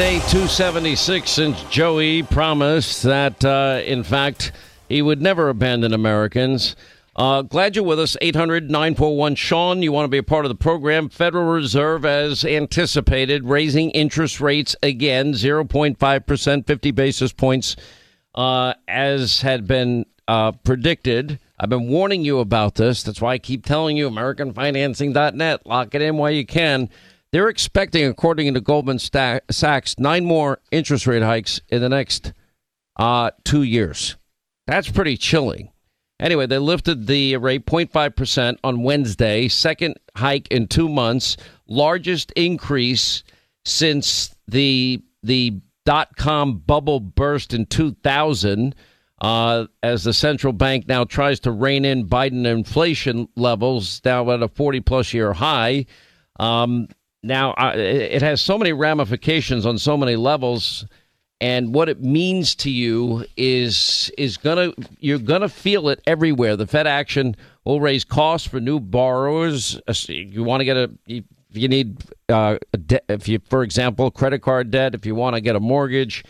day 276 since Joey promised that, uh, in fact, he would never abandon Americans. Uh, glad you're with us. 800 941 Sean. You want to be a part of the program. Federal Reserve, as anticipated, raising interest rates again 0.5%, 50 basis points, uh, as had been uh, predicted. I've been warning you about this. That's why I keep telling you AmericanFinancing.net. Lock it in while you can. They're expecting, according to Goldman Sachs, nine more interest rate hikes in the next uh, two years. That's pretty chilling. Anyway, they lifted the rate 0.5% on Wednesday, second hike in two months, largest increase since the the dot com bubble burst in 2000. Uh, as the central bank now tries to rein in Biden inflation levels now at a 40 plus year high. Um, now, uh, it has so many ramifications on so many levels, and what it means to you is is gonna you're gonna feel it everywhere. The Fed action will raise costs for new borrowers. Uh, you want to get a if you need uh, de- if you, for example, credit card debt. If you want to get a mortgage,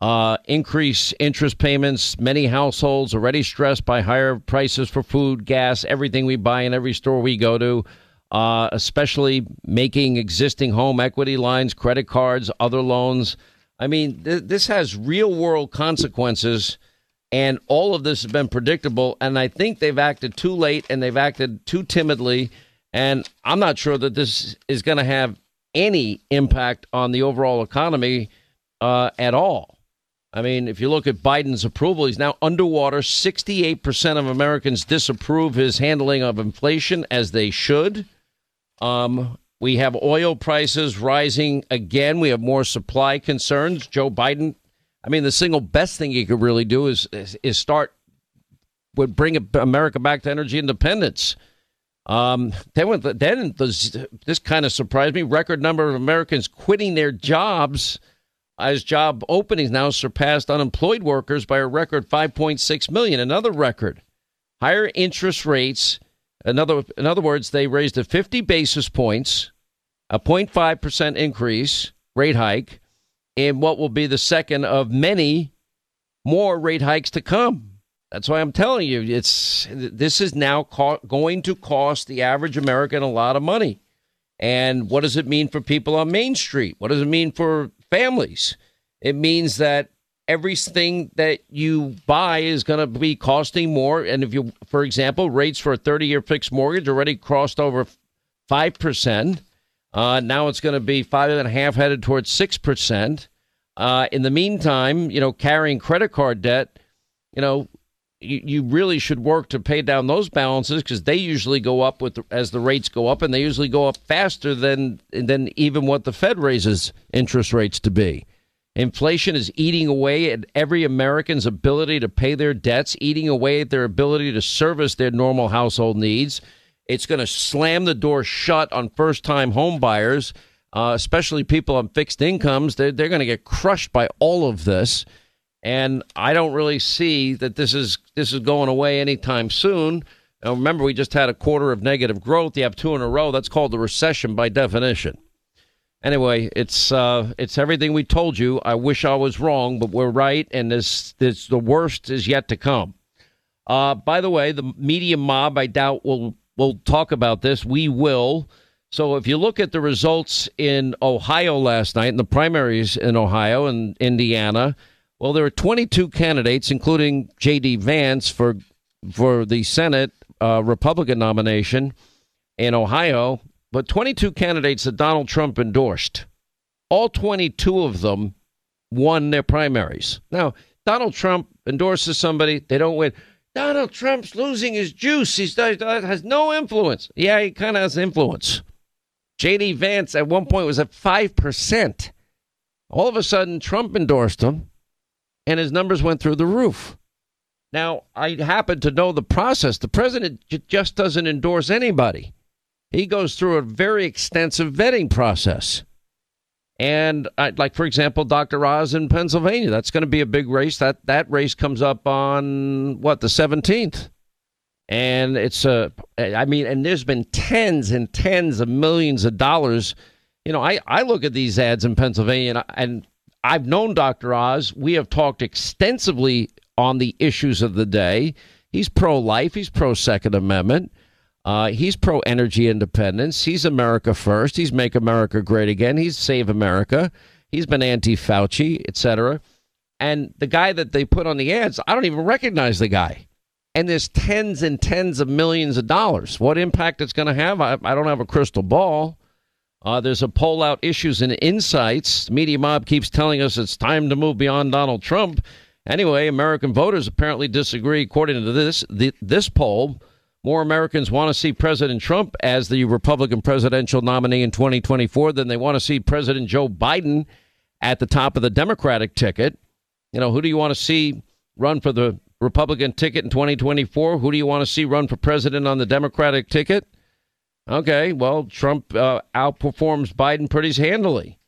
uh, increase interest payments. Many households already stressed by higher prices for food, gas, everything we buy in every store we go to uh, especially making existing home equity lines, credit cards, other loans. I mean, th- this has real world consequences, and all of this has been predictable. And I think they've acted too late and they've acted too timidly. And I'm not sure that this is going to have any impact on the overall economy uh, at all. I mean, if you look at Biden's approval, he's now underwater. 68% of Americans disapprove his handling of inflation as they should. Um, we have oil prices rising again. We have more supply concerns. Joe Biden, I mean, the single best thing he could really do is is, is start would bring America back to energy independence. Um, then, went, then this, this kind of surprised me. Record number of Americans quitting their jobs as job openings now surpassed unemployed workers by a record 5.6 million. Another record. Higher interest rates in other, in other words, they raised it 50 basis points, a 0.5% increase, rate hike, in what will be the second of many more rate hikes to come. That's why I'm telling you, it's this is now co- going to cost the average American a lot of money. And what does it mean for people on Main Street? What does it mean for families? It means that everything that you buy is going to be costing more. And if you, for example, rates for a 30 year fixed mortgage already crossed over 5%. Uh, now it's going to be five and a half headed towards 6%. Uh, in the meantime, you know, carrying credit card debt, you know, you, you really should work to pay down those balances because they usually go up with as the rates go up, and they usually go up faster than than even what the Fed raises interest rates to be. Inflation is eating away at every American's ability to pay their debts, eating away at their ability to service their normal household needs. It's going to slam the door shut on first time home buyers, uh, especially people on fixed incomes. They're, they're going to get crushed by all of this. And I don't really see that this is this is going away anytime soon. Now, remember, we just had a quarter of negative growth. You have two in a row. That's called a recession by definition. Anyway, it's uh, it's everything we told you. I wish I was wrong, but we're right, and this this the worst is yet to come. Uh, by the way, the media mob, I doubt will will talk about this. We will. So if you look at the results in Ohio last night, in the primaries in Ohio and Indiana, well, there were 22 candidates, including J.D. Vance for for the Senate uh, Republican nomination in Ohio but 22 candidates that Donald Trump endorsed, all 22 of them won their primaries. Now, Donald Trump endorses somebody, they don't win. Donald Trump's losing his juice. He has no influence. Yeah, he kind of has influence. J.D. Vance at one point was at 5%. All of a sudden, Trump endorsed him, and his numbers went through the roof. Now, I happen to know the process. The president j- just doesn't endorse anybody he goes through a very extensive vetting process. And I, like, for example, Dr. Oz in Pennsylvania, that's going to be a big race. That that race comes up on what the 17th, and it's a. I mean, and there's been tens and tens of millions of dollars you know, I, I look at these ads in Pennsylvania and, and I've known Dr. Oz. We have talked extensively on the issues of the day. He's pro life, he's pro Second Amendment. Uh, he's pro energy independence. He's America first. He's make America great again. He's save America. He's been anti Fauci, etc. And the guy that they put on the ads, I don't even recognize the guy. And there's tens and tens of millions of dollars. What impact it's going to have, I, I, don't have a crystal ball. Uh, there's a poll out issues and insights. Media mob keeps telling us it's time to move beyond Donald Trump. Anyway, American voters apparently disagree. According to this, the, this poll, more Americans want to see President Trump as the Republican presidential nominee in 2024 than they want to see President Joe Biden at the top of the Democratic ticket. You know, who do you want to see run for the Republican ticket in 2024? Who do you want to see run for president on the Democratic ticket? Okay, well, Trump uh, outperforms Biden pretty handily.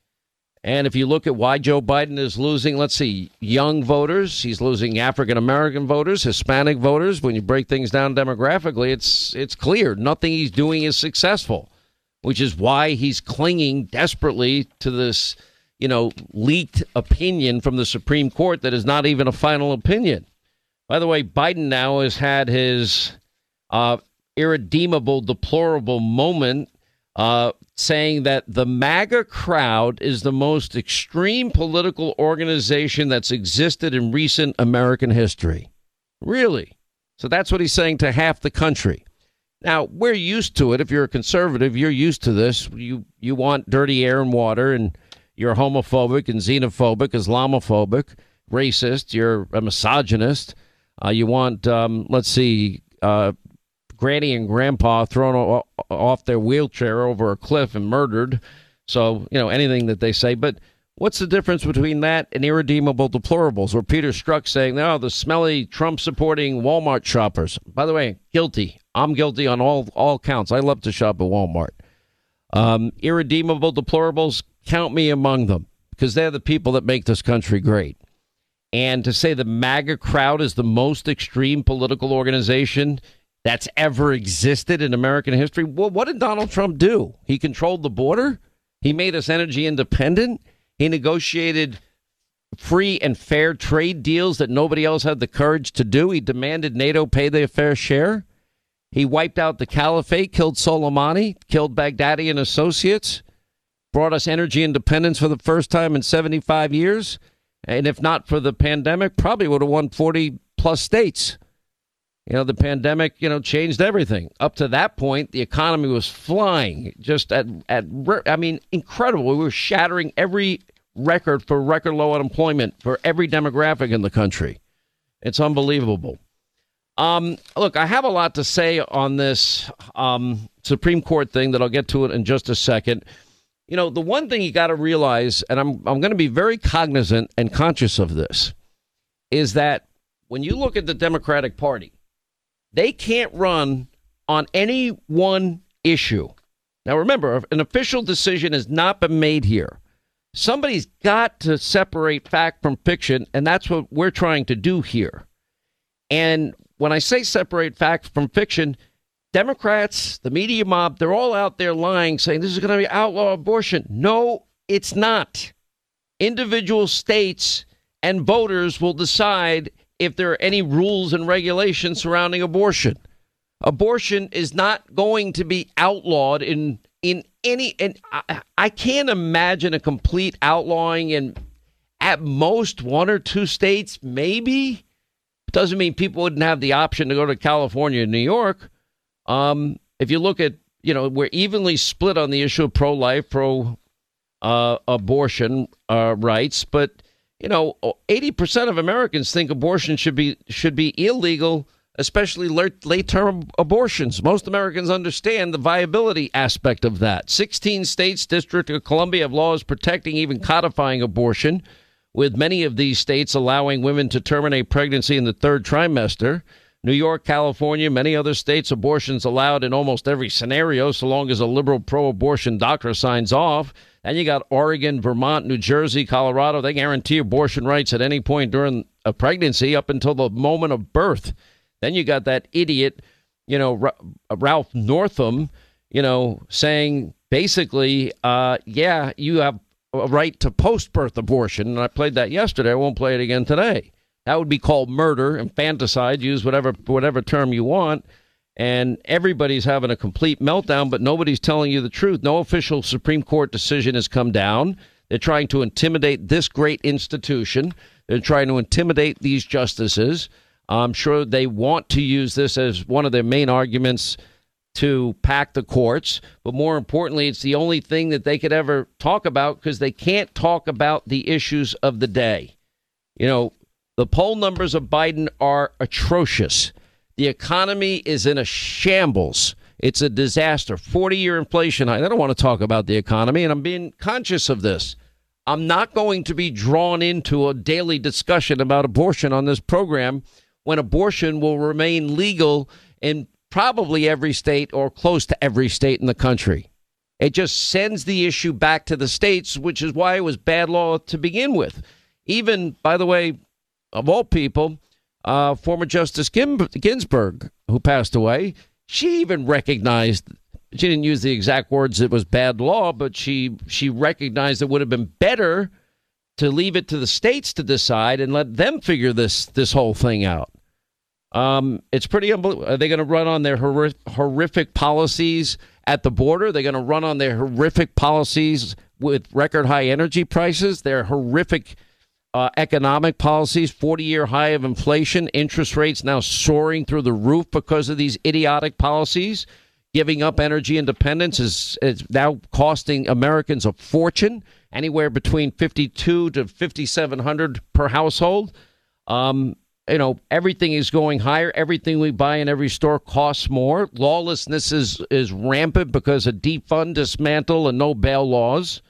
And if you look at why Joe Biden is losing, let's see, young voters, he's losing African American voters, Hispanic voters. When you break things down demographically, it's it's clear nothing he's doing is successful, which is why he's clinging desperately to this, you know, leaked opinion from the Supreme Court that is not even a final opinion. By the way, Biden now has had his uh, irredeemable, deplorable moment uh, saying that the MAGA crowd is the most extreme political organization that's existed in recent American history. Really? So that's what he's saying to half the country. Now, we're used to it. If you're a conservative, you're used to this. You you want dirty air and water, and you're homophobic and xenophobic, Islamophobic, racist. You're a misogynist. Uh, you want, um, let's see, uh, granny and grandpa thrown off their wheelchair over a cliff and murdered. So, you know, anything that they say. But what's the difference between that and irredeemable deplorables? Or Peter Strzok saying, no, the smelly Trump supporting Walmart shoppers. By the way, guilty. I'm guilty on all, all counts. I love to shop at Walmart. Um, irredeemable deplorables, count me among them because they're the people that make this country great. And to say the MAGA crowd is the most extreme political organization that's ever existed in American history. Well, what did Donald Trump do? He controlled the border. He made us energy independent. He negotiated free and fair trade deals that nobody else had the courage to do. He demanded NATO pay their fair share. He wiped out the caliphate, killed Soleimani, killed Baghdadi and associates, brought us energy independence for the first time in 75 years. And if not for the pandemic, probably would have won 40 plus states. You know, the pandemic, you know, changed everything. Up to that point, the economy was flying, just at at I mean, incredible. We were shattering every record for record low unemployment for every demographic in the country. It's unbelievable. Um, look, I have a lot to say on this um, Supreme Court thing that I'll get to it in just a second. You know, the one thing you got to realize, and I'm I'm going to be very cognizant and conscious of this, is that when you look at the Democratic Party, they can't run on any one issue. Now, remember, an official decision has not been made here. Somebody's got to separate fact from fiction, and that's what we're trying to do here. And when I say separate fact from fiction, Democrats, the media mob, they're all out there lying, saying this is going to be outlaw abortion. No, it's not. Individual states and voters will decide if there are any rules and regulations surrounding abortion. Abortion is not going to be outlawed in in any and I, I can't imagine a complete outlawing in at most one or two states maybe doesn't mean people wouldn't have the option to go to California and New York. Um, if you look at, you know, we're evenly split on the issue of pro life, pro uh, abortion uh, rights, but you know, 80% of Americans think abortion should be should be illegal, especially late-term abortions. Most Americans understand the viability aspect of that. 16 states, District of Columbia have laws protecting even codifying abortion, with many of these states allowing women to terminate pregnancy in the third trimester. New York, California, many other states, abortions allowed in almost every scenario, so long as a liberal pro abortion doctor signs off. And you got Oregon, Vermont, New Jersey, Colorado. They guarantee abortion rights at any point during a pregnancy up until the moment of birth. Then you got that idiot, you know, Ralph Northam, you know, saying basically, uh, yeah, you have a right to post birth abortion. And I played that yesterday. I won't play it again today. That would be called murder, infanticide, use whatever whatever term you want. And everybody's having a complete meltdown, but nobody's telling you the truth. No official Supreme Court decision has come down. They're trying to intimidate this great institution. They're trying to intimidate these justices. I'm sure they want to use this as one of their main arguments to pack the courts. But more importantly, it's the only thing that they could ever talk about because they can't talk about the issues of the day. You know, the poll numbers of Biden are atrocious. The economy is in a shambles. It's a disaster. 40 year inflation. I don't want to talk about the economy, and I'm being conscious of this. I'm not going to be drawn into a daily discussion about abortion on this program when abortion will remain legal in probably every state or close to every state in the country. It just sends the issue back to the states, which is why it was bad law to begin with. Even, by the way, of all people, uh, former Justice Ginsburg, who passed away, she even recognized she didn't use the exact words it was bad law, but she she recognized it would have been better to leave it to the states to decide and let them figure this this whole thing out. Um, it's pretty unbelievable. Are they going to run on their horrific policies at the border? They're going to run on their horrific policies with record high energy prices. Their horrific uh, economic policies, 40 year high of inflation, interest rates now soaring through the roof because of these idiotic policies. Giving up energy independence is, is now costing Americans a fortune, anywhere between 52 to 5700 per household. Um, you know everything is going higher everything we buy in every store costs more lawlessness is is rampant because of defund dismantle and no bail laws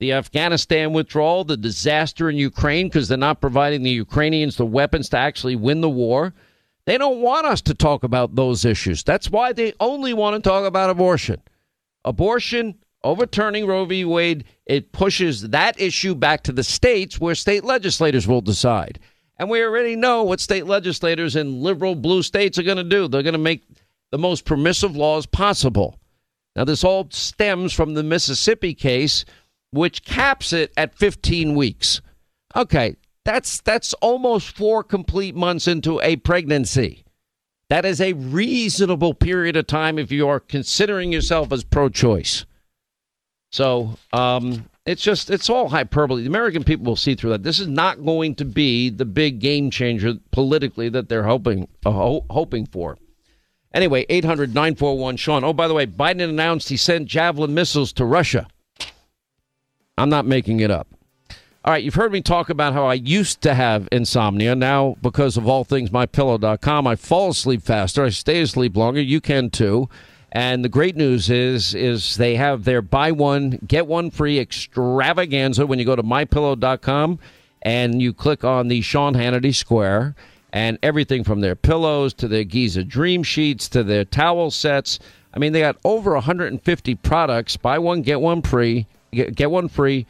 the afghanistan withdrawal the disaster in ukraine because they're not providing the ukrainians the weapons to actually win the war. They don't want us to talk about those issues. That's why they only want to talk about abortion. Abortion overturning roe v. Wade it pushes that issue back to the states where state legislators will decide. And we already know what state legislators in liberal blue states are going to do. They're going to make the most permissive laws possible. Now, this all stems from the Mississippi case, which caps it at 15 weeks. Okay, that's that's almost four complete months into a pregnancy. That is a reasonable period of time if you are considering yourself as pro-choice. So, um, it's just, it's all hyperbole. The American people will see through that. This is not going to be the big game changer politically that they're hoping, uh, ho- hoping for. Anyway, 800 941 Sean. Oh, by the way, Biden announced he sent Javelin missiles to Russia. I'm not making it up. All right, you've heard me talk about how I used to have insomnia. Now, because of all things mypillow.com, I fall asleep faster. I stay asleep longer. You can too. And the great news is is they have their buy one get one free extravaganza when you go to mypillow.com and you click on the Sean Hannity square and everything from their pillows to their Giza dream sheets to their towel sets. I mean, they got over 150 products. Buy one get one free. Get one free.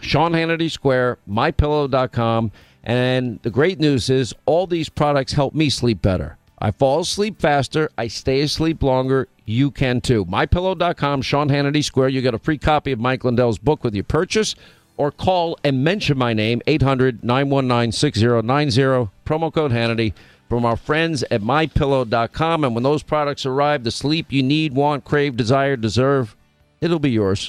Sean Hannity Square, mypillow.com. And the great news is all these products help me sleep better. I fall asleep faster. I stay asleep longer. You can too. MyPillow.com, Sean Hannity Square. You get a free copy of Mike Lindell's book with your purchase or call and mention my name, 800 919 6090, promo code Hannity from our friends at mypillow.com. And when those products arrive, the sleep you need, want, crave, desire, deserve, it'll be yours.